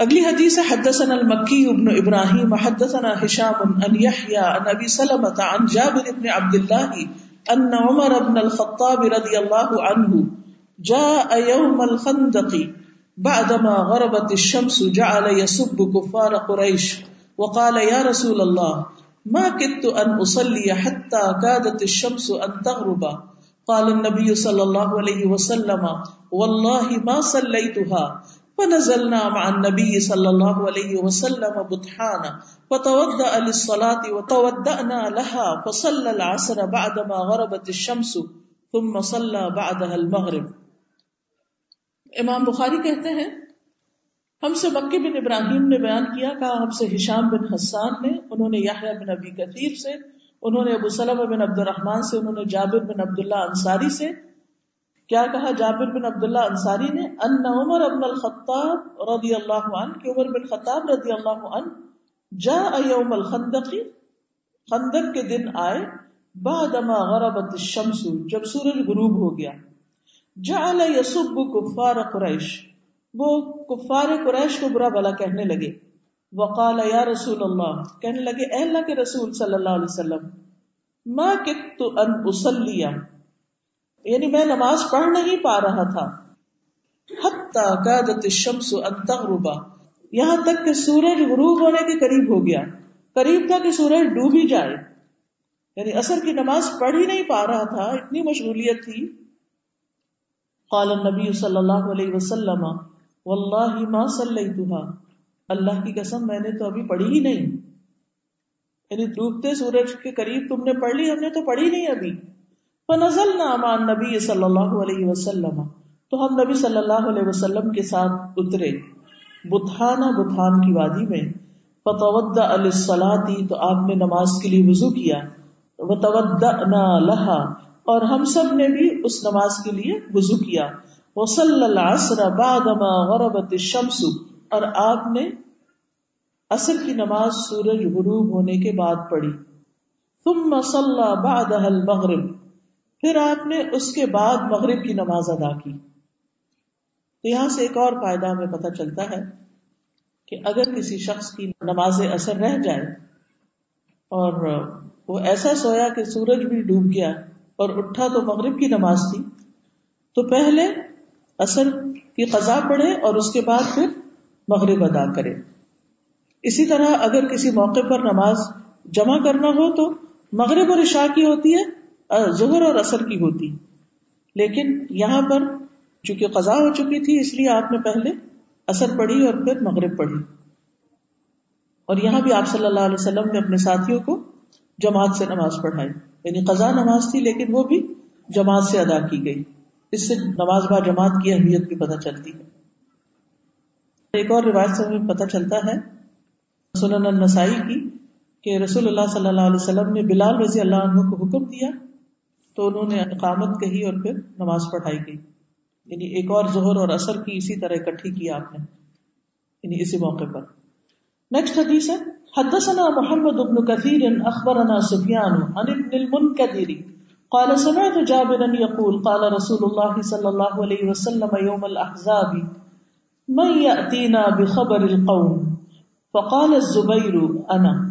اگلی حدیث ہے، حدثنا المکی ابن ابراہیم، حدثنا حشام ان یحییٰ ان ابی سلمت عن جابر ابن عبداللہ، ان عمر ابن الخطاب رضی اللہ عنہ، جاء يوم الخندق، بعدما غربت الشمس، جعل يسب كفار قريش وقال يا رسول الله ما كدت ان اصلي حتى كادت الشمس ان تغرب، قال النبي صلى الله عليه وسلم والله ما صليتها فنزلنا مع النبي صلى الله عليه وسلم بطحانا فتودع للصلاة وتودعنا لها فصلى العصر بعدما غربت الشمس ثم صلى بعدها المغرب۔ امام بخاری کہتے ہیں، ہم سے مکی بن ابراہیم نے بیان کیا، کہا ہم سے ہشام بن حسان نے، انہوں نے یحییٰ بن ابی کثیر سے، انہوں نے ابو سلمہ بن عبد الرحمان سے، انہوں نے جابر بن عبداللہ انصاری سے کیا کہا جابر بن عبداللہ انصاری نے؟ ان عمر ابن الخطاب رضی اللہ عنہ، کہ عمر بن خطاب رضی اللہ عنہ جا یوم الخندق، خندق کے دن آئے، بعد ما غربت الشمس، جب سورج غروب ہو گیا۔ جعل یسب کفار قریش، وہ کفار قریش کو برا بلا کہنے لگے۔ وقال یا رسول اللہ، کہنے لگے، اے اللہ کے رسول صلی اللہ علیہ وسلم، ما کت ان اسلیہ یعنی میں نماز پڑھ نہیں پا رہا تھا۔ الشمس ان تغربا یہاں تک کہ سورج غروب ہونے کے قریب ہو گیا۔ قریب تھا کہ سورج ڈوب ہی جائے۔ یعنی اثر کی نماز پڑھ ہی نہیں پا رہا تھا، اتنی مشغولیت تھی۔ قال النبی صلی اللہ علیہ وسلم، واللہ ما صلیتها اللہ کی قسم میں نے تو ابھی پڑھی ہی نہیں۔ یعنی ڈوبتے سورج کے قریب تم نے پڑھ لی، ہم نے تو پڑھی نہیں ابھی۔ نزل نامان نبی صلی اللہ علیہ وسلم، تو ہم نبی صلی اللہ علیہ وسلم کے ساتھ اترے۔ بتھانا بتھان کی وادی میں فتود علیہ تو آپ نے نماز کے لیے وضو کیا۔ وہ لہا اور ہم سب نے بھی اس نماز کے لیے وضو کیا۔ وہ صلی العصر بعد ما غربت الشمس، اور آپ نے عصر کی نماز سورج غروب ہونے کے بعد پڑھی۔ ثم صلى بعدها المغرب پھر آپ نے اس کے بعد مغرب کی نماز ادا کی۔ تو یہاں سے ایک اور فائدہ ہمیں پتہ چلتا ہے کہ اگر کسی شخص کی نماز اثر رہ جائے اور وہ ایسا سویا کہ سورج بھی ڈوب گیا اور اٹھا تو مغرب کی نماز تھی، تو پہلے اثر کی قضا پڑھے اور اس کے بعد پھر مغرب ادا کرے۔ اسی طرح اگر کسی موقع پر نماز جمع کرنا ہو تو مغرب اور عشاء کی ہوتی ہے ظہر اور اثر کی ہوتی۔ لیکن یہاں پر چونکہ قضا ہو چکی تھی، اس لیے آپ نے پہلے اثر پڑھی اور پھر مغرب پڑھی۔ اور یہاں بھی آپ صلی اللہ علیہ وسلم نے اپنے ساتھیوں کو جماعت سے نماز پڑھائی۔ یعنی قضا نماز تھی، لیکن وہ بھی جماعت سے ادا کی گئی۔ اس سے نماز با جماعت کی اہمیت بھی پتہ چلتی ہے۔ ایک اور روایت سے ہمیں پتہ چلتا ہے، سنن النسائی کی، کہ رسول اللہ صلی اللہ علیہ وسلم نے بلال رضی اللہ عنہ کو حکم دیا تو انہوں نے اقامت کہی اور پھر نماز پڑھائی گئی۔ یعنی ایک اور ظہر اور اثر کی اسی طرح اکٹھی کی آپ نے۔ یعنی اسی موقع پر۔ نیکسٹ حدیث ہے، حدثنا محمد بن كثير اخبرنا سفيان عن ابن المنكدر قال، سمعت جابرا يقول قال رسول الله صلى الله عليه وسلم يوم الاحزاب، من ياتينا بخبر القوم؟ فقال الزبير انا.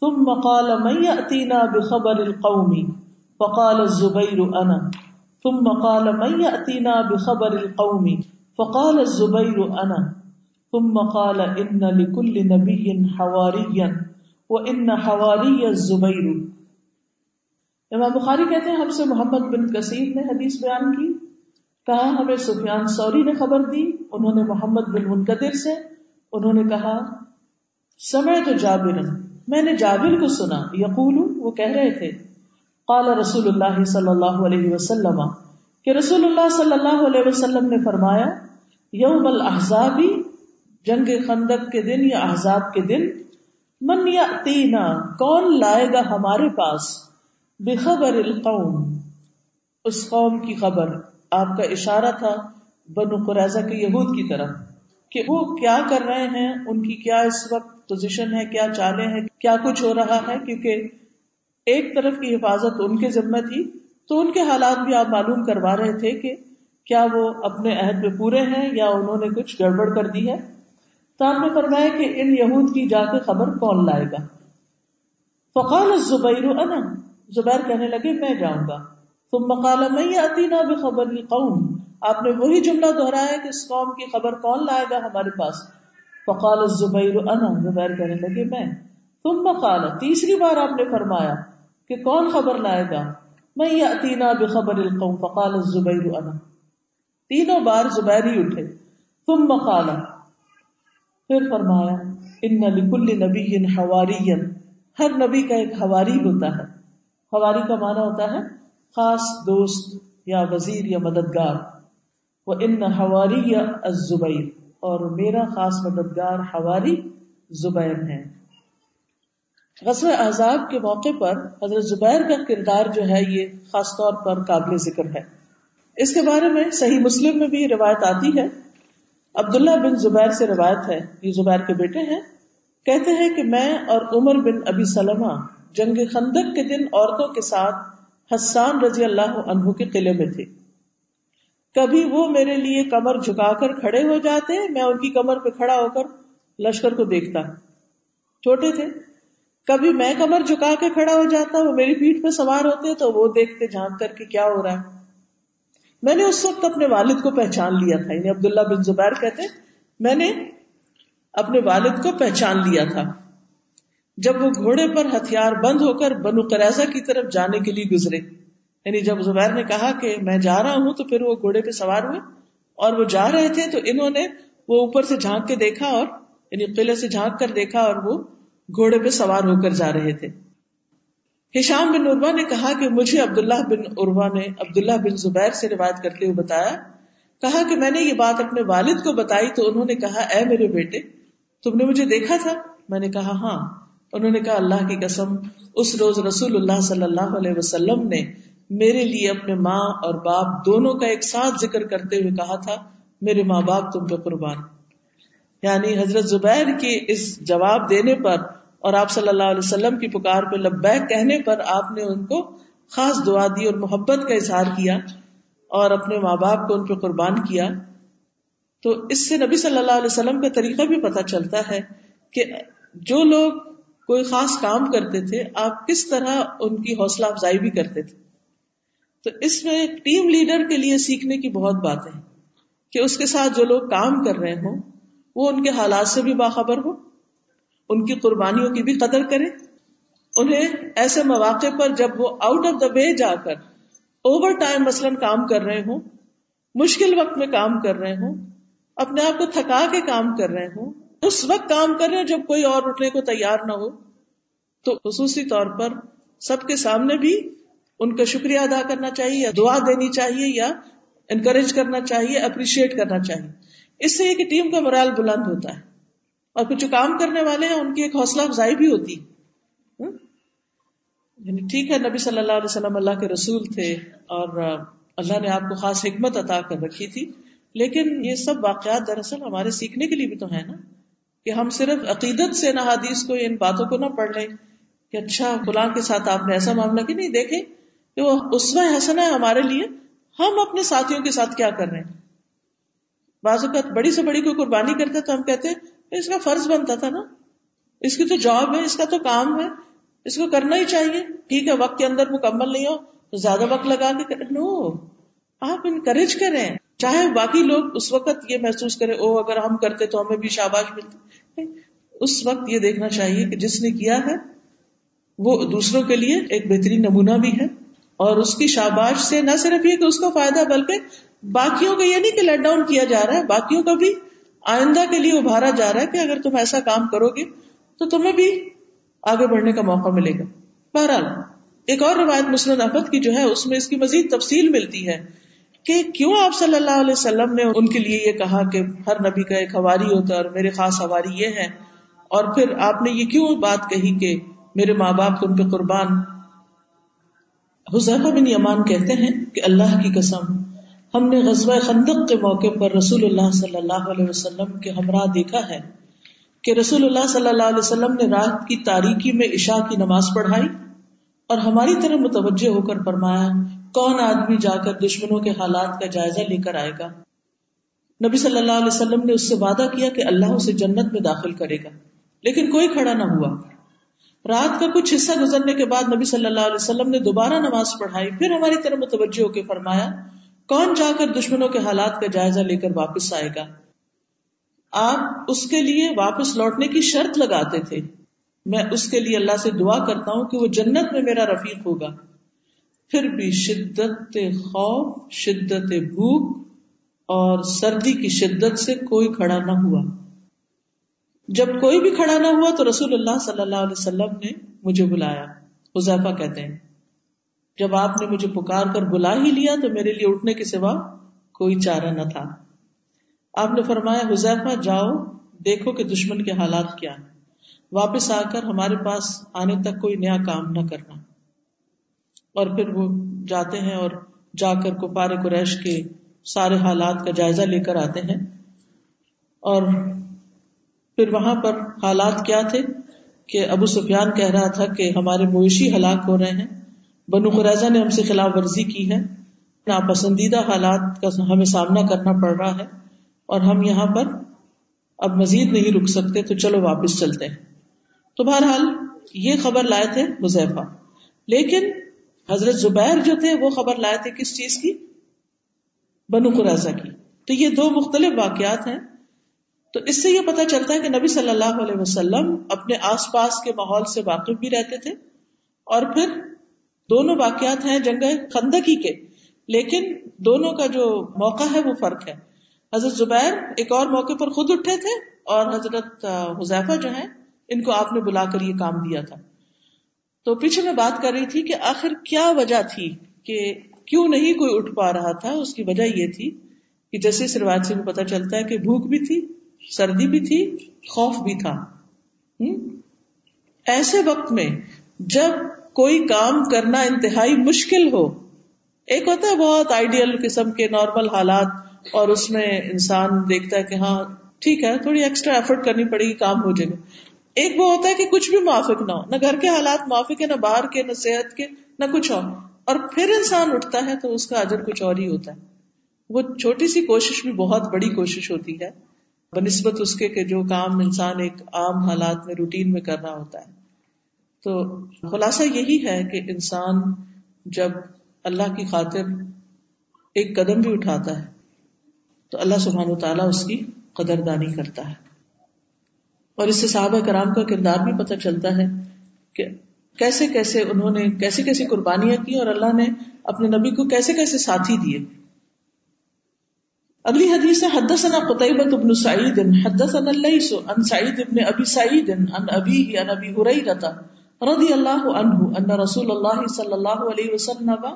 ثم قال، من ياتينا بخبر القوم؟ فقال الزبير انا، ثم قال من ياتينا بخبر القوم؟ فقال الزبير انا، ثم قال ان لكل نبي حواريا وان حواري الزبير امام بخاری کہتے ہیں ہم سے محمد بن کثیر نے حدیث بیان کی، کہا، ہمیں سفیان سوری نے خبر دی، انہوں نے محمد بن منقدر سے، انہوں نے کہا سمے تو جابر میں نے جابر کو سنا یقول وہ کہہ رہے تھے۔ قال رسول اللہ صلی اللہ علیہ وسلم کہ رسول اللہ صلی اللہ علیہ وسلم نے فرمایا، یوم الاحزاب، جنگ خندق کے دن یا احزاب کے دن، من یاتینا کون لائے گا ہمارے پاس؟ بخبر القوم۔ اس قوم کی خبر۔ آپ کا اشارہ تھا بنو قریظہ کے یہود کی طرف کہ وہ کیا کر رہے ہیں؟ ان کی کیا اس وقت پوزیشن ہے؟ کیا چالیں ہیں؟ کیا کچھ ہو رہا ہے؟ کیونکہ ایک طرف کی حفاظت ان کے ذمہ تھی، تو ان کے حالات بھی آپ معلوم کروا رہے تھے کہ کیا وہ اپنے عہد میں پورے ہیں یا انہوں نے کچھ گڑبڑ کر دی ہے۔ تو آپ نے فرمایا کہ ان یہود کی جا کے خبر کون لائے گا۔ فقال زبیر انا۔ زبیر کہنے لگے، میں جاؤں گا۔ تم مقالا میں آتی نہ بے خبر قوم آپ نے وہی جملہ دہرایا کہ اس قوم کی خبر کون لائے گا ہمارے پاس۔ فقال زبیر انا۔ زبیر کہنے لگے، میں۔ تم مقالا تیسری بار آپ نے فرمایا کہ کون خبر لائے گا؟ میں آتی نہ بے خبر القوم، فقال زبیر انا۔ تینوں بار زبیر ہی اٹھے۔ تم مقالا پھر فرمایا، ان لکل نبی ہواری ہر نبی کا ایک ہواری ہوتا ہے۔ ہواری کا معنی ہوتا ہے خاص دوست یا وزیر یا مددگار۔ وہ ان ہواری یا زبیر اور میرا خاص مددگار ہواری زبیر ہے غزل اعزاب کے موقع پر حضرت زبیر کا کردار جو ہے یہ خاص طور پر قابل ذکر ہے۔ اس کے بارے میں صحیح مسلم میں بھی روایت آتی ہے۔ عبداللہ بن زبیر سے روایت ہے، یہ زبیر کے بیٹے ہیں۔ کہتے ہیں کہ میں اور عمر بن ابی سلمہ جنگ خندق کے دن عورتوں کے ساتھ حسان رضی اللہ عنہ کے قلعے میں تھے۔ کبھی وہ میرے لیے کمر جھکا کر کھڑے ہو جاتے، میں ان کی کمر پہ کھڑا ہو کر لشکر کو دیکھتا۔ چھوٹے تھے کبھی میں کمر جھکا کے کھڑا ہو جاتا وہ میری پیٹ پہ سوار ہوتے تو وہ دیکھتے جھانک کر کے کیا ہو رہا ہے۔ میں نے اس وقت اپنے والد کو پہچان لیا تھا یعنی عبداللہ بن زبیر کہتے میں نے اپنے والد کو پہچان لیا تھا۔ جب وہ گھوڑے پر ہتھیار بند ہو کر بنو قریضہ کی طرف جانے کے لیے گزرے یعنی جب زبیر نے کہا کہ میں جا رہا ہوں تو پھر وہ گھوڑے پہ سوار ہوئے اور وہ جا رہے تھے تو انہوں نے وہ اوپر سے جھانک کے دیکھا اور یعنی قلعے سے جھانک کر دیکھا اور وہ گھوڑے پہ سوار ہو کر جا رہے تھے۔ ہشام بن عروا نے کہا کہ مجھے عبداللہ بن عروا نے عبداللہ بن زبیر سے روایت کرتے ہوئے بتایا۔ کہا کہ میں نے یہ بات اپنے والد کو بتائی تو انہوں نے کہا، اے میرے بیٹے، تم نے مجھے دیکھا تھا؟ میں نے کہا ہاں انہوں نے کہا، اللہ کی قسم، اس روز رسول اللہ صلی اللہ علیہ وسلم نے میرے لیے اپنے ماں اور باپ دونوں کا ایک ساتھ ذکر کرتے ہوئے کہا تھا، میرے ماں باپ تم پہ قربان۔ یعنی حضرت زبیر کے اس جواب دینے پر اور آپ صلی اللہ علیہ وسلم کی پکار پہ لبیک کہنے پر آپ نے ان کو خاص دعا دی اور محبت کا اظہار کیا اور اپنے ماں باپ کو ان پہ قربان کیا۔ تو اس سے نبی صلی اللہ علیہ وسلم کا طریقہ بھی پتہ چلتا ہے کہ جو لوگ کوئی خاص کام کرتے تھے، آپ کس طرح ان کی حوصلہ افزائی بھی کرتے تھے۔ تو اس میں ٹیم لیڈر کے لیے سیکھنے کی بہت بات ہے کہ اس کے ساتھ جو لوگ کام کر رہے ہوں، وہ ان کے حالات سے بھی باخبر ہو ان کی قربانیوں کی بھی قدر کرے۔ انہیں ایسے مواقع پر جب وہ آؤٹ آف دا وے جا کر اوور ٹائم مثلاً کام کر رہے ہوں، مشکل وقت میں کام کر رہے ہوں، اپنے آپ کو تھکا کے کام کر رہے ہوں، اس وقت کام کر رہے ہیں جب کوئی اور اٹھنے کو تیار نہ ہو، تو خصوصی طور پر سب کے سامنے بھی ان کا شکریہ ادا کرنا چاہیے یا دعا دینی چاہیے یا انکریج کرنا چاہیے اپریشیٹ کرنا چاہیے۔ اس سے یہ کہ ٹیم کا مرال بلند ہوتا ہے۔ اور کچھ کام کرنے والے ہیں، ان کی ایک حوصلہ افزائی بھی ہوتی۔ یعنی ٹھیک ہے، نبی صلی اللہ علیہ وسلم اللہ کے رسول تھے اور اللہ نے آپ کو خاص حکمت عطا کر رکھی تھی۔ لیکن یہ سب واقعات دراصل ہمارے سیکھنے کے لیے بھی تو ہے نا۔ کہ ہم صرف عقیدت سے نہ حدیث کو، ان باتوں کو نہ پڑھ لیں۔ کہ اچھا فلاں کے ساتھ آپ نے ایسا معاملہ کی نہیں دیکھے کہ وہ اسوا حسن ہے ہمارے لیے۔ ہم اپنے ساتھیوں کے ساتھ کیا کر رہے ہیں؟ بعض اوقات بڑی سے بڑی کوئی قربانی کرتے تو ہم کہتے ہیں اس کا فرض بنتا تھا نا۔ اس کی تو جاب ہے، اس کا تو کام ہے۔ اس کو کرنا ہی چاہیے۔ ٹھیک ہے، وقت کے اندر مکمل نہیں ہو، تو زیادہ وقت لگا کے نو، آپ انکریج کریں۔ چاہے باقی لوگ اس وقت یہ محسوس کرے او اگر ہم کرتے تو ہمیں بھی شاباش ملتی۔ اس وقت یہ دیکھنا چاہیے کہ جس نے کیا ہے، وہ دوسروں کے لیے ایک بہترین نمونہ بھی ہے۔ اور اس کی شاباش سے نہ صرف یہ کہ اس کو فائدہ، بلکہ باقیوں کا یہ نہیں کہ لیٹ ڈاؤن کیا جا رہا ہے، باقیوں کا بھی آئندہ کے لیے ابھارا جا رہا ہے کہ اگر تم ایسا کام کرو گے تو تمہیں بھی آگے بڑھنے کا موقع ملے گا۔ بہرحال، ایک اور روایت مسلم احمد کی جو ہے، اس میں اس کی مزید تفصیل ملتی ہے کہ کیوں آپ صلی اللہ علیہ وسلم نے ان کے لیے یہ کہا کہ ہر نبی کا ایک ہواری ہوتا ہے اور میرے خاص ہواری یہ ہے اور پھر آپ نے یہ کیوں بات کہی کہ میرے ماں باپ ان پہ قربان حضیفہ بن یمان کہتے ہیں کہ اللہ کی قسم ہم نے غزوہ خندق کے موقع پر رسول اللہ صلی اللہ علیہ وسلم کے ہمراہ دیکھا ہے کہ رسول اللہ صلی اللہ علیہ وسلم نے رات کی تاریکی میں عشاء کی نماز پڑھائی اور ہماری طرح متوجہ ہو کر فرمایا، کون آدمی جا کر دشمنوں کے حالات کا جائزہ لے کر آئے گا؟ نبی صلی اللہ علیہ وسلم نے اس سے وعدہ کیا کہ اللہ اسے جنت میں داخل کرے گا، لیکن کوئی کھڑا نہ ہوا۔ رات کا کچھ حصہ گزرنے کے بعد نبی صلی اللہ علیہ وسلم نے دوبارہ نماز پڑھائی، پھر ہماری طرف متوجہ ہو کے فرمایا کون جا کر دشمنوں کے حالات کا جائزہ لے کر واپس آئے گا؟ آپ اس کے لیے واپس لوٹنے کی شرط لگاتے تھے۔ میں اس کے لیے اللہ سے دعا کرتا ہوں کہ وہ جنت میں میرا رفیق ہوگا۔ پھر بھی شدت خوف، شدت بھوک اور سردی کی شدت سے کوئی کھڑا نہ ہوا۔ جب کوئی بھی کھڑا نہ ہوا تو رسول اللہ صلی اللہ علیہ وسلم نے مجھے بلایا۔ حذیفہ کہتے ہیں جب آپ نے مجھے پکار کر بلا ہی لیا تو میرے لیے اٹھنے کے سوا کوئی چارہ نہ تھا۔ آپ نے فرمایا، حذیفہ، جاؤ، دیکھو کہ دشمن کے حالات کیا ہیں۔ واپس آ کر ہمارے پاس آنے تک کوئی نیا کام نہ کرنا۔ اور پھر وہ جاتے ہیں اور جا کر کپار قریش کے سارے حالات کا جائزہ لے کر آتے ہیں۔ اور پھر وہاں پر حالات کیا تھے کہ ابو سفیان کہہ رہا تھا کہ ہمارے مویشی ہلاک ہو رہے ہیں۔ بنو قریضہ نے ہم سے خلاف ورزی کی ہے۔ ناپسندیدہ حالات کا ہمیں سامنا کرنا پڑ رہا ہے اور ہم یہاں پر اب مزید نہیں رک سکتے، تو چلو واپس چلتے ہیں۔ تو بہرحال یہ خبر لائے تھے مزیفا لیکن حضرت زبیر جو تھے، وہ خبر لائے تھے کس چیز کی؟ بنو قرضہ کی۔ تو یہ دو مختلف واقعات ہیں۔ تو اس سے یہ پتا چلتا ہے کہ نبی صلی اللہ علیہ وسلم اپنے آس پاس کے ماحول سے واقف بھی رہتے تھے اور پھر دونوں واقعات ہیں جنگ خندقی کے، لیکن دونوں کا جو موقع ہے وہ فرق ہے۔ حضرت زبیر ایک اور موقع پر خود اٹھے تھے اور حضرت حذیفہ جو ہیں، ان کو آپ نے بلا کر یہ کام دیا تھا۔ تو پیچھے میں بات کر رہی تھی کہ آخر کیا وجہ تھی کہ کیوں نہیں کوئی اٹھ پا رہا تھا؟ اس کی وجہ یہ تھی کہ جیسے اس روایت سے پتا چلتا ہے کہ بھوک بھی تھی، سردی بھی تھی، خوف بھی تھا۔ ایسے وقت میں جب کوئی کام کرنا انتہائی مشکل ہو۔ ایک ہوتا ہے بہت آئیڈیل قسم کے نارمل حالات اور اس میں انسان دیکھتا ہے کہ ہاں ٹھیک ہے، تھوڑی ایکسٹرا ایفرٹ کرنی پڑے گی، کام ہو جائے گا۔ ایک وہ ہوتا ہے کہ کچھ بھی موافق نہ ہو، نہ گھر کے حالات موافق ہے نہ باہر کے، نہ صحت کے، نہ کچھ اور۔ اور پھر انسان اٹھتا ہے تو اس کا اجر کچھ اور ہی ہوتا ہے۔ وہ چھوٹی سی کوشش بھی بہت بڑی کوشش ہوتی ہے۔ بنسبت اس کے کہ جو کام انسان ایک عام حالات میں روٹین میں کرنا ہوتا ہے۔ تو خلاصہ یہی ہے کہ انسان جب اللہ کی خاطر ایک قدم بھی اٹھاتا ہے، تو اللہ سبحان و تعالیٰ اس کی قدردانی کرتا ہے۔ اور اس سے صحابہ کرام کا کردار بھی پتہ چلتا ہے کہ کیسے کیسے انہوں نے کیسے کیسی قربانیاں کی اور اللہ نے اپنے نبی کو کیسے کیسے ساتھی دیے۔ اگلی حدیث ہے، حدثنا قطعبت ابن سعید، حدثنا اللیس ان سعید ابن ابی سعید ان ابی ان ابی حریرتا رضی اللہ عنہ ان رسول اللہ صلی اللہ علیہ وسلم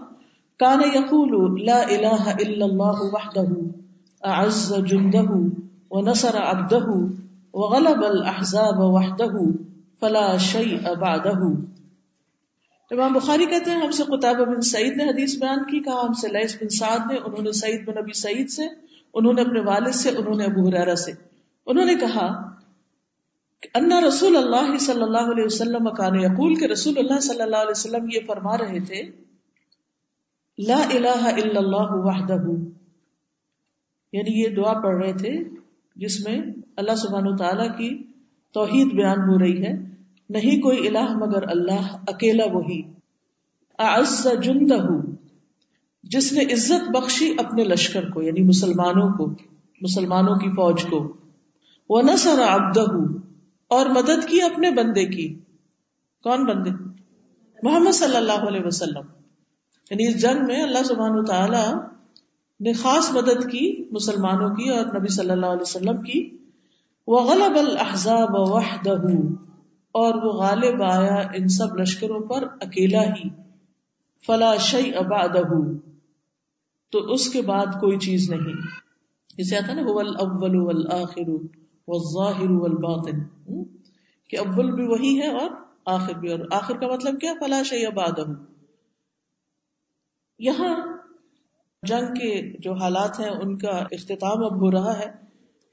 کان یقول لا الہ الا اللہ وحدہ اعز جندہ ونصر عبدہ وغلب الاحزاب وحده فلا شيء بعده۔ امام بخاری کہتے ہیں، ہم سے قطاب بن سعید نے حدیث بیان کی، کہا ہم سے لیس بن سعد نے، انہوں نے سعید بن ابی سعید سے، انہوں نے اپنے والد سے، انہوں نے ابو حریرہ سے۔ انہوں نے کہا کہ ان رسول اللہ صلی اللہ علیہ وسلم کان یقول کہ رسول اللہ صلی اللہ علیہ وسلم یہ فرما رہے تھے، لا الہ الا اللہ وحدہ۔ یعنی یہ دعا پڑھ رہے تھے جس میں اللہ سبحانہ تعالیٰ کی توحید بیان ہو رہی ہے۔ نہیں کوئی الہ مگر اللہ، اکیلا وہی۔ اعز جندہ۔ جس نے عزت بخشی اپنے لشکر کو یعنی مسلمانوں کو، مسلمانوں کی فوج کو۔ وہ نسر عبدہ۔ اور مدد کی اپنے بندے کی۔ کون بندے؟ محمد صلی اللہ علیہ وسلم۔ یعنی اس جنگ میں اللہ سبحانہ تعالی نے خاص مدد کی مسلمانوں کی اور نبی صلی اللہ علیہ وسلم کی۔ وہ غلب وحدہ اور وہ غالب آیا ان سب لشکروں پر اکیلا ہی۔ فلا شی اباد تو اس کے بعد کوئی چیز نہیں۔ جسے آتا نا اول والآخر۔ والظاہر والباطن۔ کہ اول بھی وہی ہے اور آخر بھی۔ اور آخر کا مطلب کیا؟ فلا شی اباد یہاں جنگ کے جو حالات ہیں، ان کا اختتام اب ہو رہا ہے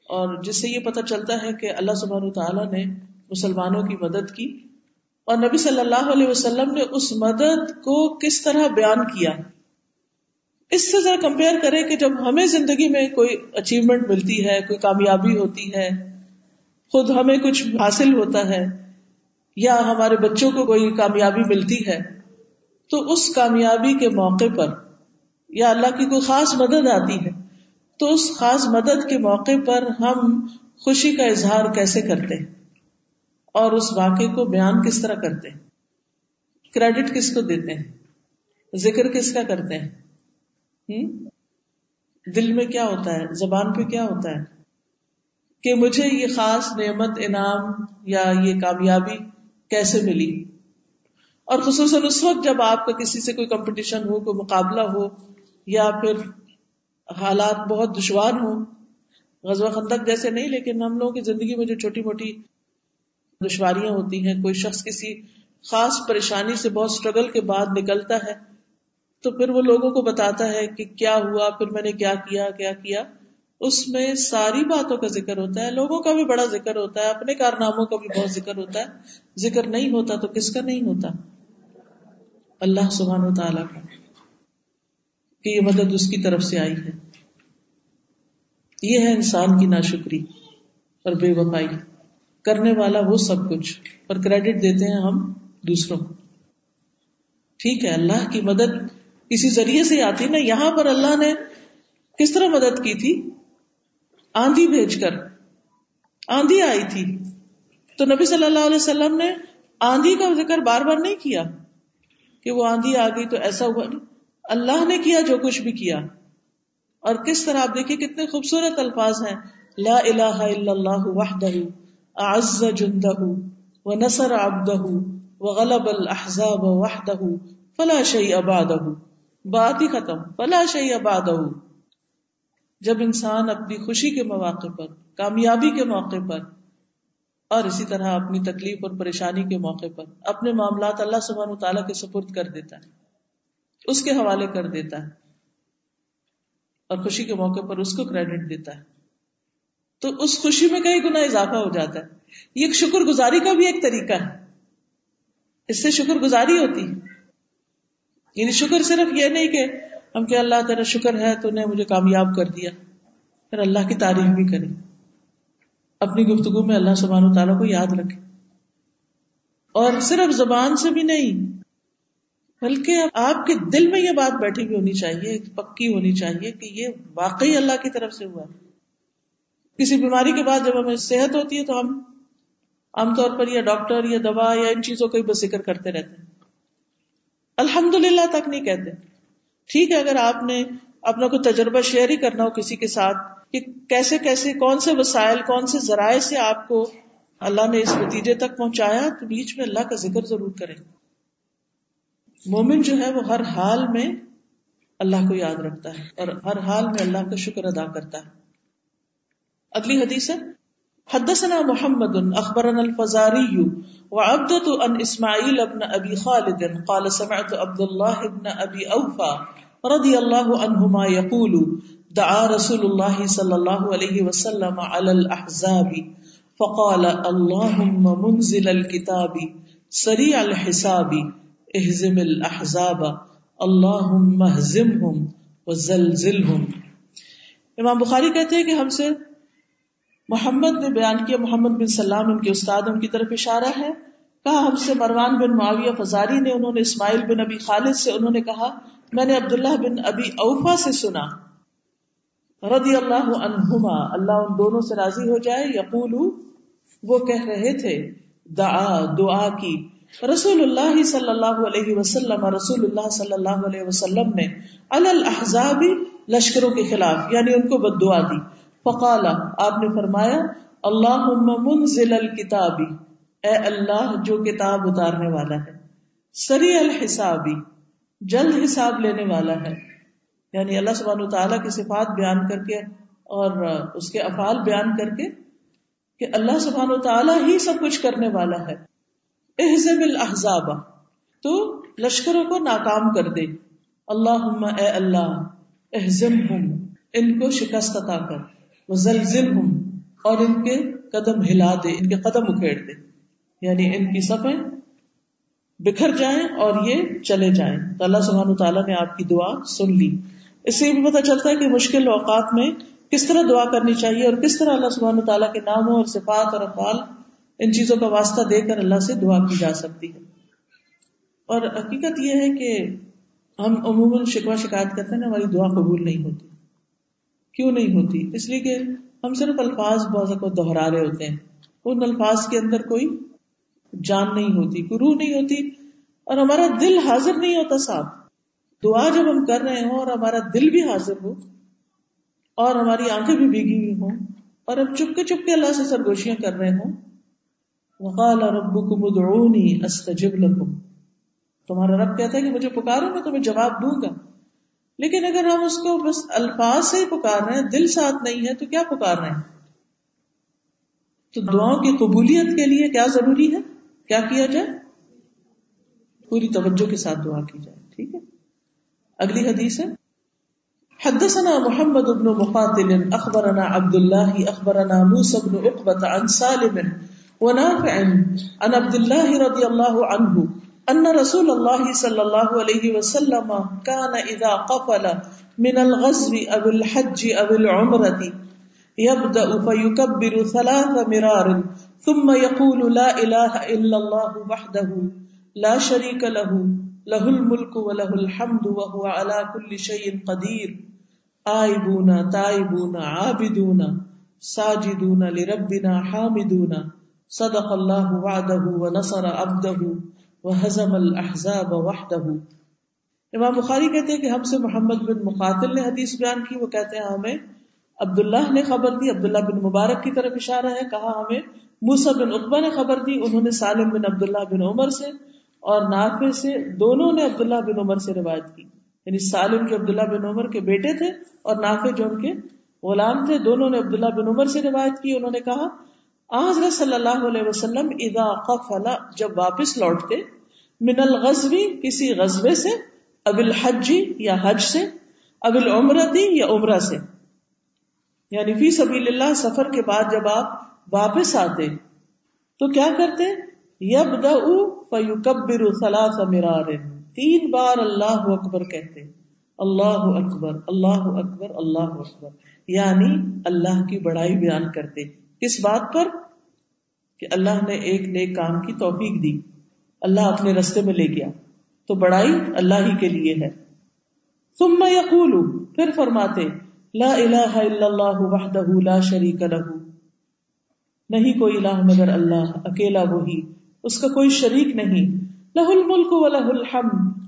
اور جس سے یہ پتہ چلتا ہے کہ اللہ سبحانہ تعالیٰ نے مسلمانوں کی مدد کی اور نبی صلی اللہ علیہ وسلم نے اس مدد کو کس طرح بیان کیا۔ اس سے ذرا کمپیئر کریں کہ جب ہمیں زندگی میں کوئی اچیومنٹ ملتی ہے، کوئی کامیابی ہوتی ہے، خود ہمیں کچھ حاصل ہوتا ہے، یا ہمارے بچوں کو کوئی کامیابی ملتی ہے، تو اس کامیابی کے موقع پر، یا اللہ کی کوئی خاص مدد آتی ہے، تو اس خاص مدد کے موقع پر ہم خوشی کا اظہار کیسے کرتے ہیں؟ اور اس واقعے کو بیان کس طرح کرتے ہیں؟ کریڈٹ کس کو دیتے ہیں؟ ذکر کس کا کرتے ہیں؟ دل میں کیا ہوتا ہے؟ زبان پہ کیا ہوتا ہے؟ کہ مجھے یہ خاص نعمت، انعام یا یہ کامیابی کیسے ملی؟ اور خصوصاً اس وقت جب آپ کا کسی سے کوئی کمپٹیشن ہو، کوئی مقابلہ ہو، یا پھر حالات بہت دشوار ہوں، غزوہ خندق جیسے نہیں، لیکن ہم لوگوں کی زندگی میں جو چھوٹی موٹی دشواریاں ہوتی ہیں، کوئی شخص کسی خاص پریشانی سے بہت اسٹرگل کے بعد نکلتا ہے تو پھر وہ لوگوں کو بتاتا ہے کہ کیا ہوا، پھر میں نے کیا کیا کیا کیا۔ اس میں ساری باتوں کا ذکر ہوتا ہے، لوگوں کا بھی بڑا ذکر ہوتا ہے، اپنے کارناموں کا بھی بہت ذکر ہوتا ہے۔ ذکر نہیں ہوتا تو کس کا نہیں ہوتا؟ اللہ سبحانہ و تعالیٰ کا، کہ یہ مدد اس کی طرف سے آئی ہے۔ یہ ہے انسان کی ناشکری اور بے وفائی۔ کرنے والا وہ سب کچھ اور کریڈٹ دیتے ہیں ہم دوسروں کو۔ ٹھیک ہے، اللہ کی مدد کسی ذریعے سے آتی نا یہاں پر اللہ نے کس طرح مدد کی تھی؟ آندھی بھیج کر۔ آندھی آئی تھی۔ تو نبی صلی اللہ علیہ وسلم نے آندھی کا ذکر بار بار نہیں کیا کہ وہ آندھی آ گئی تو ایسا ہوا نہیں۔ اللہ نے کیا جو کچھ بھی کیا۔ اور کس طرح آپ دیکھیے کتنے خوبصورت الفاظ ہیں۔ لا الہ الا اللہ وحدہ، اعز جندہ و نصر عبدہ و غلب الاحزاب وحدہ، فلا شیء بعدہ۔ بات ہی ختم۔ فلا شیء بعدہ جب انسان اپنی خوشی کے مواقع پر، کامیابی کے موقع پر، اور اسی طرح اپنی تکلیف اور پریشانی کے موقع پر اپنے معاملات اللہ سبحانہ تعالیٰ کے سپرد کر دیتا ہے، اس کے حوالے کر دیتا ہے، اور خوشی کے موقع پر اس کو کریڈٹ دیتا ہے۔ تو اس خوشی میں کئی گنا اضافہ ہو جاتا ہے۔ یہ ایک شکر گزاری کا بھی ایک طریقہ ہے۔ اس سے شکر گزاری ہوتی یعنی شکر صرف یہ نہیں کہ ہم کہ اللہ تیرا شکر ہے، تو نے مجھے کامیاب کر دیا۔ پھر اللہ کی تعریف بھی کرے اپنی گفتگو میں اللہ سبحانہ تعالیٰ کو یاد رکھے اور صرف زبان سے بھی نہیں، بلکہ آپ کے دل میں یہ بات بیٹھی ہوئی ہونی چاہیے، پکی ہونی چاہیے کہ یہ واقعی اللہ کی طرف سے ہوا۔ ہے کسی بیماری کے بعد جب ہمیں صحت ہوتی ہے تو ہم عام طور پر یا ڈاکٹر یا دوا یا ان چیزوں کا ہی بس ذکر کرتے رہتے ہیں۔ الحمد للہ تک نہیں کہتے۔ ٹھیک ہے، اگر آپ نے اپنا کوئی تجربہ شیئر ہی کرنا ہو کسی کے ساتھ کہ کیسے کیسے، کون سے وسائل، کون سے ذرائع سے آپ کو اللہ نے اس نتیجے تک پہنچایا، تو بیچ میں اللہ کا ذکر ضرور کریں۔ مومن جو ہے، وہ ہر حال میں اللہ کو یاد رکھتا ہے اور ہر حال میں اللہ کا شکر ادا کرتا ہے۔ اگلی حدیث ہے، حدثنا محمد اخبرنا الفزاري وعبدة ان اسماعيل ابن ابي خالد قال سمعت عبد الله ابن ابي اوفى رضي الله عنهما يقول، دعا رسول الله صلى الله عليه وسلم على الاحزاب فقال، اللهم منزل الكتاب، سريع الحساب، اهزم الاحزاب اللهم اهزمهم وزلزلهم۔ امام بخاری کہتے ہیں کہ ہم سے محمد نے بیان کیا، محمد بن سلام، ان کے استاد، ان کی طرف اشارہ ہے۔ کہا، ہم سے مروان بن معاویہ فزاری نے، انہوں نے اسماعیل بن ابی خالد سے، انہوں نے کہا، میں نے عبداللہ بن ابی اوفا سے سنا۔ رضی اللہ عنہما، اللہ ان دونوں سے راضی ہو جائے یقول وہ کہہ رہے تھے، دعا دعا کی۔ رسول اللہ صلی اللہ علیہ وسلم، رسول اللہ صلی اللہ علیہ وسلم نے الحزاب لشکروں کے خلاف یعنی ان کو بد دعا دی۔ فقال آپ نے فرمایا اللہ منزل الکتابی، اے اللہ جو کتاب اتارنے والا ہے، سری الحسابی، جلد حساب لینے والا ہے۔ یعنی اللہ سبحانہ تعالیٰ کی صفات بیان کر کے اور اس کے افعال بیان کر کے کہ اللہ سبحانہ تعالیٰ ہی سب کچھ کرنے والا ہے۔ احزم الاحزاب، تو لشکروں کو ناکام کر دے۔ اللہ اے اللہ احزم ان کو شکست عطا کر۔ وزلزل ہوں اور ان کے قدم ہلا دے، ان کے قدم اکھیڑ دے۔ یعنی ان کی صفیں بکھر جائیں اور یہ چلے جائیں۔ تو اللہ سبحانہ تعالیٰ نے آپ کی دعا سن لی۔ اس سے بھی پتہ چلتا ہے کہ مشکل اوقات میں کس طرح دعا کرنی چاہیے اور کس طرح اللہ سبحانہ تعالیٰ کے ناموں اور صفات اور افعال ان چیزوں کا واسطہ دے کر اللہ سے دعا کی جا سکتی ہے۔ اور حقیقت یہ ہے کہ ہم عموماً شکوا شکایت کرتے ہیں، ہماری دعا قبول نہیں ہوتی۔ کیوں نہیں ہوتی؟ اس لیے کہ ہم صرف الفاظ بہت کو دہرا رہے ہوتے ہیں۔ ان الفاظ کے اندر کوئی جان نہیں ہوتی، کوئی روح نہیں ہوتی اور ہمارا دل حاضر نہیں ہوتا صاحب۔ دعا جب ہم کر رہے ہوں اور ہمارا دل بھی حاضر ہو اور ہماری آنکھیں بھی بھیگی ہوئی ہوں اور ہم چپ کے چپ کے اللہ سے سرگوشیاں کر رہے ہوں۔ وقال ربكم ادعوني استجب لكم تمہارا رب کہتا ہے کہ مجھے پکارو، میں تمہیں جواب دوں گا۔ لیکن اگر ہم اس کو بس الفاظ سے ہی پکار رہے ہیں، دل ساتھ نہیں ہے، تو کیا پکار رہے ہیں؟ تو دعاؤں کی قبولیت کے لیے کیا ضروری ہے؟ کیا کیا جائے؟ پوری توجہ کے ساتھ دعا کی جائے، ٹھیک ہے؟ اگلی حدیث ہے۔ حدثنا محمد بن مقاتل اخبرنا عبد الله اخبرنا موسى بن عقبة عن سالم ونافع عن عبد الله رضي الله عنه ان رسول الله صلى الله عليه وسلم كان اذا قفل من الغزو او الحج او العمره يبدا فيكبر ثلاث مرار، ثم يقول لا اله الا الله وحده لا شريك له له الملك وله الحمد وهو على كل شيء قدير. آئبون، تائبون، عابدون، ساجدون لربنا حامدون. صدق الله وعده ونصر عبده. وهزم الاحزاب وحده۔ امام بخاری کہتے ہیں کہ ہم سے محمد بن مقاتل نے حدیث بیان کی، وہ کہتے ہیں ہمیں عبداللہ نے خبر دی، عبداللہ بن مبارک کی طرف اشارہ ہے، کہا ہمیں موسا بن عقبہ نے خبر دی، انہوں نے سالم بن عبداللہ بن عمر سے اور نافع سے دونوں نے عبداللہ بن عمر سے روایت کی۔ یعنی سالم جو عبداللہ بن عمر کے بیٹے تھے اور نافع جو ان کے غلام تھے، دونوں نے عبداللہ بن عمر سے روایت کی، انہوں نے کہا حضرت صلی اللہ علیہ وسلم اذا قفل، جب واپس لوٹتے، من الغزوی، کسی غزبے سے اب الحج یا حج سے اب العمرتی یا عمرہ سے۔ یعنی فی سبیل اللہ سفر کے بعد جب آپ واپس آتے، تو کیا کرتے؟ یب فیکبر ثلاث مرار۔ تین بار اللہ اکبر کہتے، اللہ اکبر اللہ اکبر اللہ اکبر۔ یعنی اللہ کی بڑائی بیان کرتے۔ کس بات پر؟ کہ اللہ نے ایک نیک کام کی توفیق دی۔ اللہ اپنے رستے میں لے گیا۔ تو بڑائی اللہ ہی کے لیے ہے۔ ثم یقول پھر فرماتے، لا الہ الا اللہ وحدہ لا شریک لہ۔ نہیں کوئی الہ مگر اللہ، اکیلا وہی۔ اس کا کوئی شریک نہیں۔ لہ الملک و لہ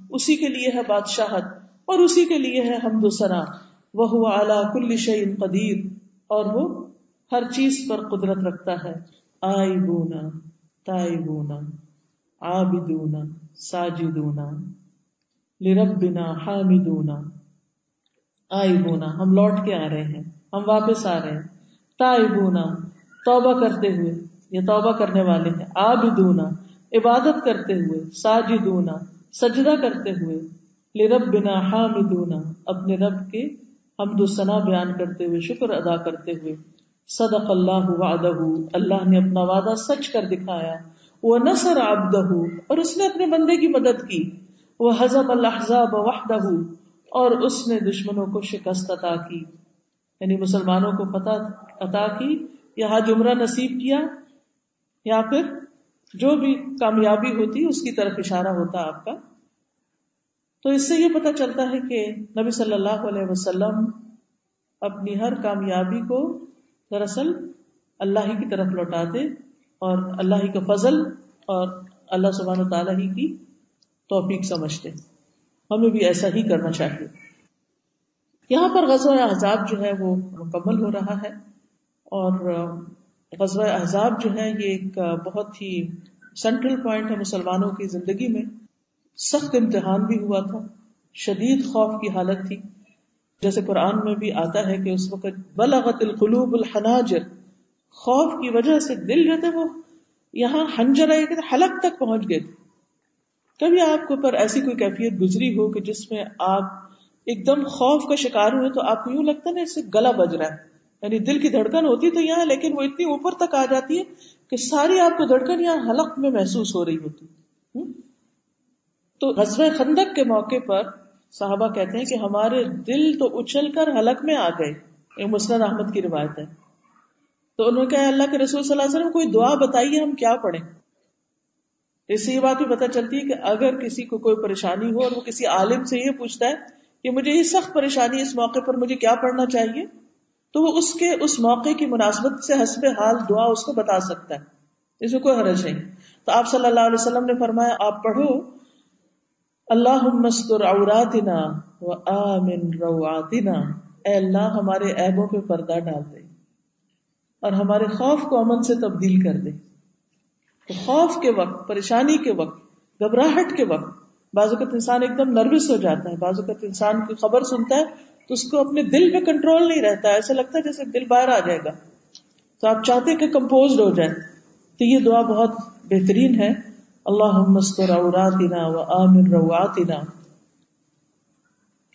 اسی کے لیے ہے بادشاہت، اور اسی کے لیے ہے حمد و سنا وہ اعلیٰ کل شعین قدیر۔ اور وہ ہر چیز پر قدرت رکھتا ہے۔ آئی بونا تائی بونا آبدونا ساجدونا۔ لربنا حامدونا۔ آئی بونا ہم لوٹ کے آ رہے ہیں، ہم واپس آ رہے ہیں۔ تائی بونا توبہ کرتے ہوئے، یہ توبہ کرنے والے ہیں۔ آب دونا عبادت کرتے ہوئے۔ ساجدونا، سجدہ کرتے ہوئے۔ لرب بنا حامدونا، اپنے رب کے حمد و ثنا بیان کرتے ہوئے، شکر ادا کرتے ہوئے۔ صدق اللہ وعدہ، اللہ نے اپنا وعدہ سچ کر دکھایا۔ وہ نصر عبدہ اور اس نے اپنے بندے کی مدد کی۔ وہ حزب الحزاب وحدہ اور اس نے دشمنوں کو شکست عطا کی۔ یعنی مسلمانوں کو فتح عطا کی، یا حج عمرہ نصیب کیا، یا پھر جو بھی کامیابی ہوتی، اس کی طرف اشارہ ہوتا آپ کا۔ تو اس سے یہ پتا چلتا ہے کہ نبی صلی اللہ علیہ وسلم اپنی ہر کامیابی کو دراصل اللہ ہی کی طرف لوٹاتے اور اللہ ہی کا فضل اور اللہ سبحانہ تعالیٰ ہی کی توفیق سمجھتے۔ ہمیں بھی ایسا ہی کرنا چاہیے۔ یہاں پر غزوہ احزاب جو ہے وہ مکمل ہو رہا ہے اور غزوہ احزاب جو ہے یہ ایک بہت ہی سینٹرل پوائنٹ ہے مسلمانوں کی زندگی میں۔ سخت امتحان بھی ہوا تھا، شدید خوف کی حالت تھی۔ جیسے قرآن میں بھی آتا ہے کہ اس وقت بلغت القلوب الحناجر، خوف کی وجہ سے دل جو تھے وہ یہاں ہنجر حلق تک پہنچ گئے تھے۔ کبھی آپ کے اوپر ایسی کوئی کیفیت گزری ہو کہ جس میں آپ ایک دم خوف کا شکار ہوئے تو آپ کو یوں لگتا نا، اس سے گلا بج رہا ہے۔ یعنی دل کی دھڑکن ہوتی تو یہاں، لیکن وہ اتنی اوپر تک آ جاتی ہے کہ ساری آپ کو دھڑکن یہاں حلق میں محسوس ہو رہی ہوتی۔ تو غزب خندق کے موقع پر صحابہ کہتے ہیں کہ ہمارے دل تو اچھل کر حلق میں آ گئے۔ یہ مسند احمد کی روایت ہے۔ تو انہوں نے کہا، اللہ کے رسول صلی اللہ علیہ وسلم، کوئی دعا بتائیے ہم کیا پڑھیں۔ اس سے یہ بات بھی پتہ چلتی ہے کہ اگر کسی کو کوئی پریشانی ہو اور وہ کسی عالم سے یہ پوچھتا ہے کہ مجھے یہ سخت پریشانی اس موقع پر مجھے کیا پڑھنا چاہیے، تو وہ اس کے، اس موقع کی مناسبت سے حسب حال دعا اس کو بتا سکتا ہے۔ اس میں کوئی حرج نہیں۔ تو آپ صلی اللہ علیہ وسلم نے فرمایا، آپ پڑھو۔ اللہ مستر عوراتنا و آمن رواتنا اے اللہ، ہمارے عیبوں پہ پردہ ڈال دے اور ہمارے خوف کو امن سے تبدیل کر دے۔ تو خوف کے وقت، پریشانی کے وقت، گھبراہٹ کے وقت، بعض اوقات انسان ایک دم نروس ہو جاتا ہے۔ بعض اوقات انسان کی خبر سنتا ہے تو اس کو اپنے دل پہ کنٹرول نہیں رہتا ہے۔ ایسا لگتا ہے جیسے دل باہر آ جائے گا۔ تو آپ چاہتے کہ کمپوز ہو جائے تو یہ دعا بہت بہترین ہے۔ اللہ مستر و آمن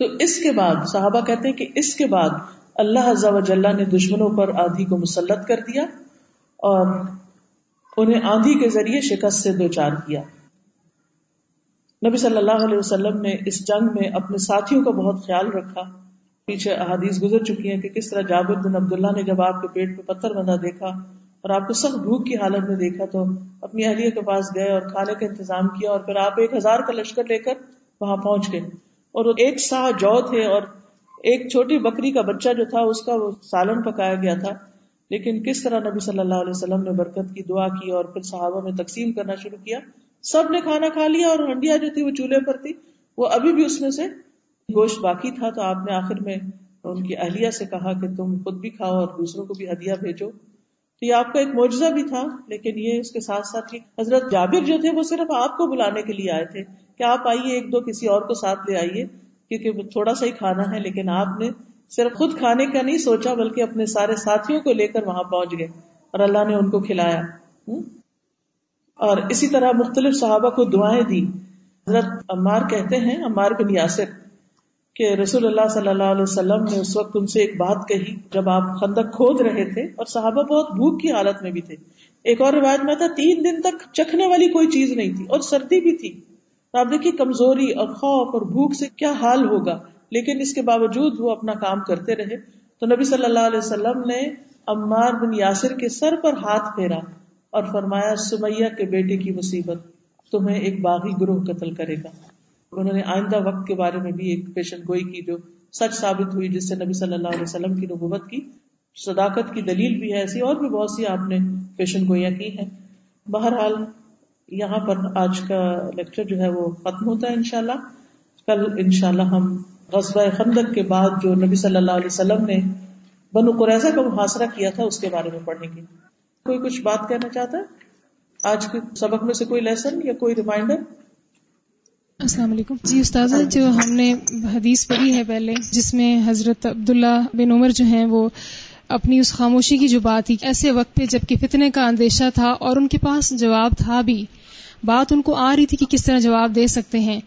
تو اس کے بعد، صحابہ کہتے ہیں کہ اس کے بعد اللہ عز و جلہ نے دشمنوں پر آندھی کو مسلط کر دیا اور انہیں آندھی کے ذریعے شکست سے دو چار کیا۔ نبی صلی اللہ علیہ وسلم نے اس جنگ میں اپنے ساتھیوں کا بہت خیال رکھا۔ پیچھے احادیث گزر چکی ہیں کہ کس طرح جابر بن عبداللہ نے جب آپ کے پیٹ پہ پتھر بندھا دیکھا اور آپ کو سخت بھوک کی حالت میں دیکھا تو اپنی اہلیہ کے پاس گئے اور کھانے کا انتظام کیا اور پھر آپ ایک ہزار کا لشکر لے کر وہاں پہنچ گئے اور ایک سا جو تھے اور ایک چھوٹی بکری کا بچہ جو تھا اس کا وہ سالن پکایا گیا تھا لیکن کس طرح نبی صلی اللہ علیہ وسلم نے برکت کی دعا کی اور پھر صحابہ میں تقسیم کرنا شروع کیا سب نے کھانا کھا لیا اور ہنڈیا جو تھی وہ چولہے پر تھی وہ ابھی بھی اس میں سے گوشت باقی تھا تو آپ نے آخر میں ان کی اہلیہ سے کہا کہ تم خود بھی کھاؤ اور دوسروں کو بھی ہدیہ بھیجو تو یہ آپ کا ایک معجزہ بھی تھا، لیکن یہ اس کے ساتھ ساتھ ہی حضرت جابر جو تھے وہ صرف آپ کو بلانے کے لیے آئے تھے۔ کہ آپ آئیے، ایک دو کسی اور کو ساتھ لے آئیے، کیونکہ تھوڑا سا ہی کھانا ہے، لیکن آپ نے صرف خود کھانے کا نہیں سوچا، بلکہ اپنے سارے ساتھیوں کو لے کر وہاں پہنچ گئے اور اللہ نے ان کو کھلایا۔ اور اسی طرح مختلف صحابہ کو دعائیں دی حضرت عمار کہتے ہیں، عمار بن یاسر کہ رسول اللہ صلی اللہ علیہ وسلم نے اس وقت ان سے ایک بات کہی جب آپ خندق کھود رہے تھے اور صحابہ بہت بھوک کی حالت میں بھی تھے۔ ایک اور روایت میں تھا، تین دن تک چکھنے والی کوئی چیز نہیں تھی اور سردی بھی تھی۔ تو آپ دیکھیے کمزوری اور خوف اور بھوک سے کیا حال ہوگا۔ لیکن اس کے باوجود وہ اپنا کام کرتے رہے۔ تو نبی صلی اللہ علیہ وسلم نے عمار بن یاسر کے سر پر ہاتھ پھیرا اور فرمایا، سمیہ کے بیٹے کی مصیبت تمہیں ایک باغی گروہ قتل کرے گا۔ انہوں نے آئندہ وقت کے بارے میں بھی ایک پیشن گوئی کی جو سچ ثابت ہوئی، جس سے نبی صلی اللہ علیہ وسلم کی نبوت کی صداقت کی دلیل بھی ہے، ایسی اور بھی بہت سی آپ نے پیشن گوئیاں کی ہیں۔ بہرحال یہاں پر آج کا لیکچر جو ہے وہ ختم ہوتا ہے انشاءاللہ۔ کل انشاءاللہ ہم غزوہ خندق کے بعد جو نبی صلی اللہ علیہ وسلم نے بنو قریضہ کا محاصرہ کیا تھا، اس کے بارے میں پڑھیں گے۔ کوئی کچھ بات کہنا چاہتا ہے؟ آج کے سبق میں سے کوئی لیسن یا کوئی ریمائنڈر؟ السلام علیکم۔ جی استاذ جو ہم نے حدیث پڑھی ہے پہلے، جس میں حضرت عبداللہ بن عمر جو ہیں، وہ اپنی اس خاموشی کی جو بات تھی، ایسے وقت پہ جبکہ فتنے کا اندیشہ تھا اور ان کے پاس جواب تھا بھی، بات ان کو آ رہی تھی کہ کس طرح جواب دے سکتے ہیں۔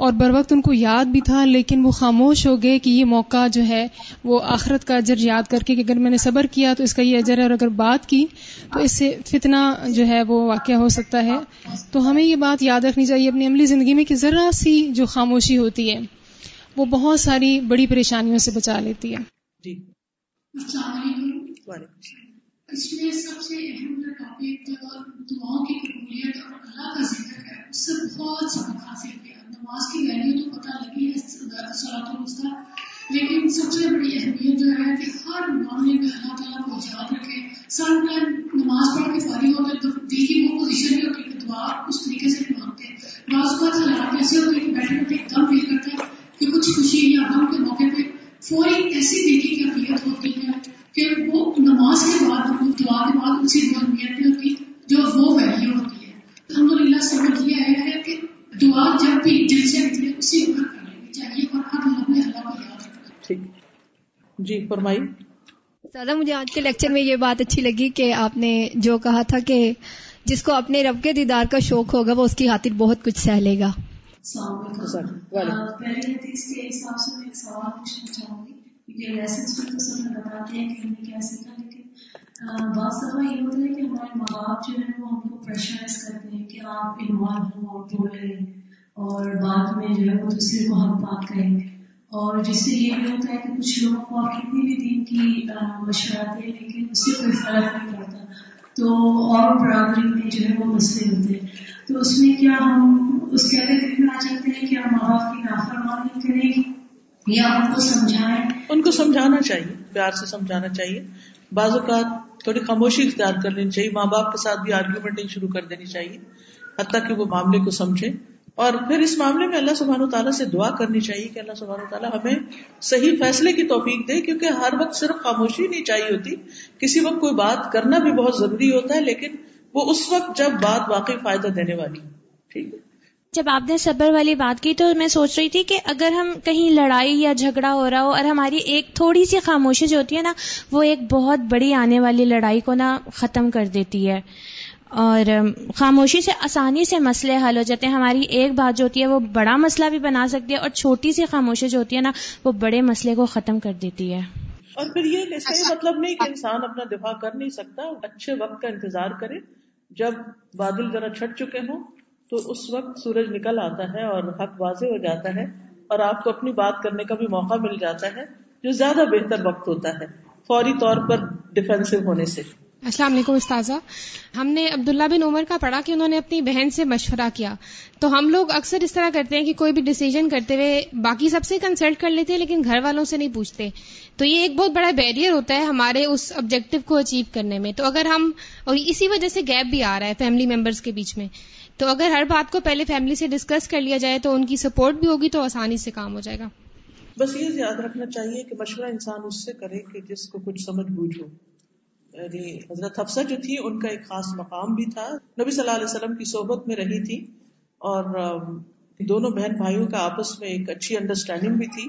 اور بر وقت ان کو یاد بھی تھا لیکن وہ خاموش ہو گئے کہ یہ موقع جو ہے وہ آخرت کا اجر یاد کر کے کہ اگر میں نے صبر کیا تو اس کا یہ اجر ہے اور اگر بات کی تو اس سے فتنہ جو ہے وہ واقع ہو سکتا ہے۔ تو ہمیں یہ بات یاد رکھنی چاہیے اپنی عملی زندگی میں کہ ذرا سی جو خاموشی ہوتی ہے وہ بہت ساری بڑی پریشانیوں سے بچا لیتی ہے۔ جی۔ اس میں سب سے اہم ٹاپک دعاؤں کی قبولیت اور اللہ کا ذکر ہے اس سے بہت سبق حاصل کیا نماز کی ویلیو تو پتہ لگی ہے سلاۃ لیکن سب سے بڑی اہمیت جو ہے کہ ہر معاملے میں اللہ تعالیٰ کو یاد رکھے۔ سب ٹائم نماز پڑھ کے فارغ ہوتے تو دل کی وہ پوزیشن نہیں ہوتی کہ دعا اس طریقے سے نہیں مانگتے بعض اوقات حالات ایسے ہوتے کہ بیٹھے بیٹھے ایک دم فیل کرتے ہیں کہ کچھ خوشی یا غم کے موقع پہ فوری ایسی دل کی کیفیت ہوتی ہے۔ کہ وہ نماز کے بعد دعا کے بعد اسی وہ اہمیت نہیں ہوتی جو وہ ویلیو ہوتی ہے۔ الحمد للہ سمجھ یہ ہے کہ دعا جب بھی دل سے نکلے اسی وقت کر لینی چاہیے اور ہر لمحے اللہ کو یاد رکھنا۔ ٹھیک۔ جی فرمائی دادا مجھے آج کے لیکچر میں یہ بات اچھی لگی کہ آپ نے جو کہا تھا کہ جس کو اپنے رب کے دیدار کا شوق ہوگا وہ اس کی خاطر بہت کچھ سہ لے گا۔ پہلے حدیث کے حساب سے میں ایک سوال پوچھنا چاہوں گی۔ کیونکہ لیسنس تو سب بتاتے ہیں کہ کیا سیکھا لیکن بعض دفعہ یہ ہوتا ہے کہ ہمارے ماں باپ جو ہے وہ ہم کو پریشرائز کرتے ہیں کہ آپ انوالو بولیں اور بعد میں جو ہے وہ دوسرے کو حق بات کریں گے۔ اور جس سے یہ بھی ہوتا ہے کہ کچھ لوگوں کو آپ کتنی بھی دین کی مشورہ دیں لیکن اس سے کوئی فرق نہیں پڑتا۔ تو اور برادری میں جو ہے وہ مسئلے ہوتے ہیں۔ تو اس میں کیا ہم، اس کیٹیگری میں آ جاتے ہیں کہ ہم ماں باپ کی نافرمانی کریں یا ان کو سمجھائیں؟ ان کو سمجھانا چاہیے، پیار سے سمجھانا چاہیے۔ بعض اوقات تھوڑی خاموشی اختیار کر لینی چاہیے، ماں باپ کے ساتھ بھی آرگیومنٹنگ شروع کر دینی چاہیے، حتیٰ کہ وہ معاملے کو سمجھے۔ اور پھر اس معاملے میں اللہ سبحانہ تعالیٰ سے دعا کرنی چاہیے کہ اللہ سبحانہ تعالیٰ ہمیں صحیح فیصلے کی توفیق دے، کیونکہ ہر وقت صرف خاموشی نہیں چاہیے ہوتی، کسی وقت کوئی بات کرنا بھی بہت ضروری ہوتا ہے، لیکن وہ اس وقت جب بات واقعی فائدہ دینے والی۔ ٹھیک ہے۔ جب آپ نے صبر والی بات کی تو میں سوچ رہی تھی کہ اگر ہم کہیں لڑائی یا جھگڑا ہو رہا ہو اور ہماری ایک تھوڑی سی خاموشی جو ہوتی ہے نا وہ ایک بہت بڑی آنے والی لڑائی کو نا ختم کر دیتی ہے۔ اور خاموشی سے آسانی سے مسئلے حل ہو جاتے ہیں۔ ہماری ایک بات جو ہوتی ہے وہ بڑا مسئلہ بھی بنا سکتی ہے اور چھوٹی سی خاموشی جو ہوتی ہے نا وہ بڑے مسئلے کو ختم کر دیتی ہے۔ اور پھر یہ مطلب نہیں کہ انسان اپنا دفاع کر نہیں سکتا اچھے وقت کا انتظار کرے۔ جب بادل ذرا چھٹ چکے ہوں تو اس وقت سورج نکل آتا ہے اور حق واضح ہو جاتا ہے اور آپ کو اپنی بات کرنے کا بھی موقع مل جاتا ہے، جو زیادہ بہتر وقت ہوتا ہے، فوری طور پر ڈیفینسو ہونے سے۔ السلام علیکم استاذہ۔ ہم نے عبداللہ بن عمر کا پڑھا کہ انہوں نے اپنی بہن سے مشورہ کیا۔ تو ہم لوگ اکثر اس طرح کرتے ہیں کہ کوئی بھی ڈیسیجن کرتے ہوئے باقی سب سے کنسلٹ کر لیتے ہیں لیکن گھر والوں سے نہیں پوچھتے۔ تو یہ ایک بہت بڑا بیریئر ہوتا ہے ہمارے اس آبجیکٹو کو اچیو کرنے میں۔ تو اگر ہم، اور اسی وجہ سے گیپ بھی آ رہا ہے فیملی ممبرس کے بیچ میں۔ تو اگر ہر بات کو پہلے فیملی سے ڈسکس کر لیا جائے تو ان کی سپورٹ بھی ہوگی تو آسانی سے کام ہو جائے گا۔ بس یہ یاد رکھنا چاہیے کہ مشورہ انسان اس سے کرے کہ جس کو کچھ سمجھ بوجھ ہو۔ یعنی حضرت حفصہ جو تھی، ان کا ایک خاص مقام بھی تھا۔ نبی صلی اللہ علیہ وسلم کی صحبت میں رہی تھی اور دونوں بہن بھائیوں کا آپس میں ایک اچھی انڈرسٹینڈنگ بھی تھی۔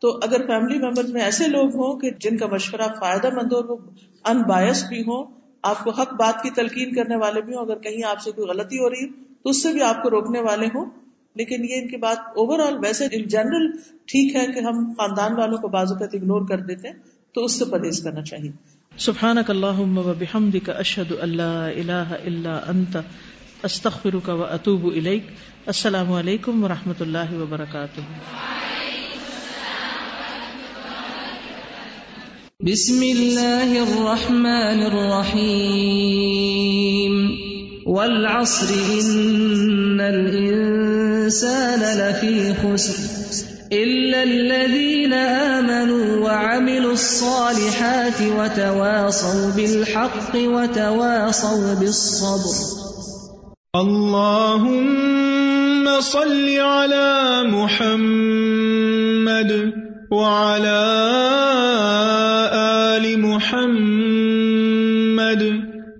تو اگر فیملی ممبر میں ایسے لوگ ہوں کہ جن کا مشورہ فائدہ مند ہو، وہ ان بایس بھی ہوں، آپ کو حق بات کی تلقین کرنے والے بھی ہوں، اگر کہیں آپ سے کوئی غلطی ہو رہی تو اس سے بھی آپ کو روکنے والے ہوں۔ لیکن یہ ان کی بات اوور آل ویسے جنرل ٹھیک ہے کہ ہم خاندان والوں کو بازو کا اگنور کر دیتے ہیں تو اس سے پرہیز کرنا چاہیے۔ سبحان اللہ کا اشد اللہ اللہ اللہ انت استخر کا و اطوب السلام علیکم و رحمۃ اللہ وبرکاتہ۔ بسم اللہ الرحمن الرحیم۔ والعصر ان الانسان لفی خسر الا الذين امنوا وعملوا الصالحات وتواصوا بالحق وتواصوا بالصبر. اللهم صل على محمد وعلى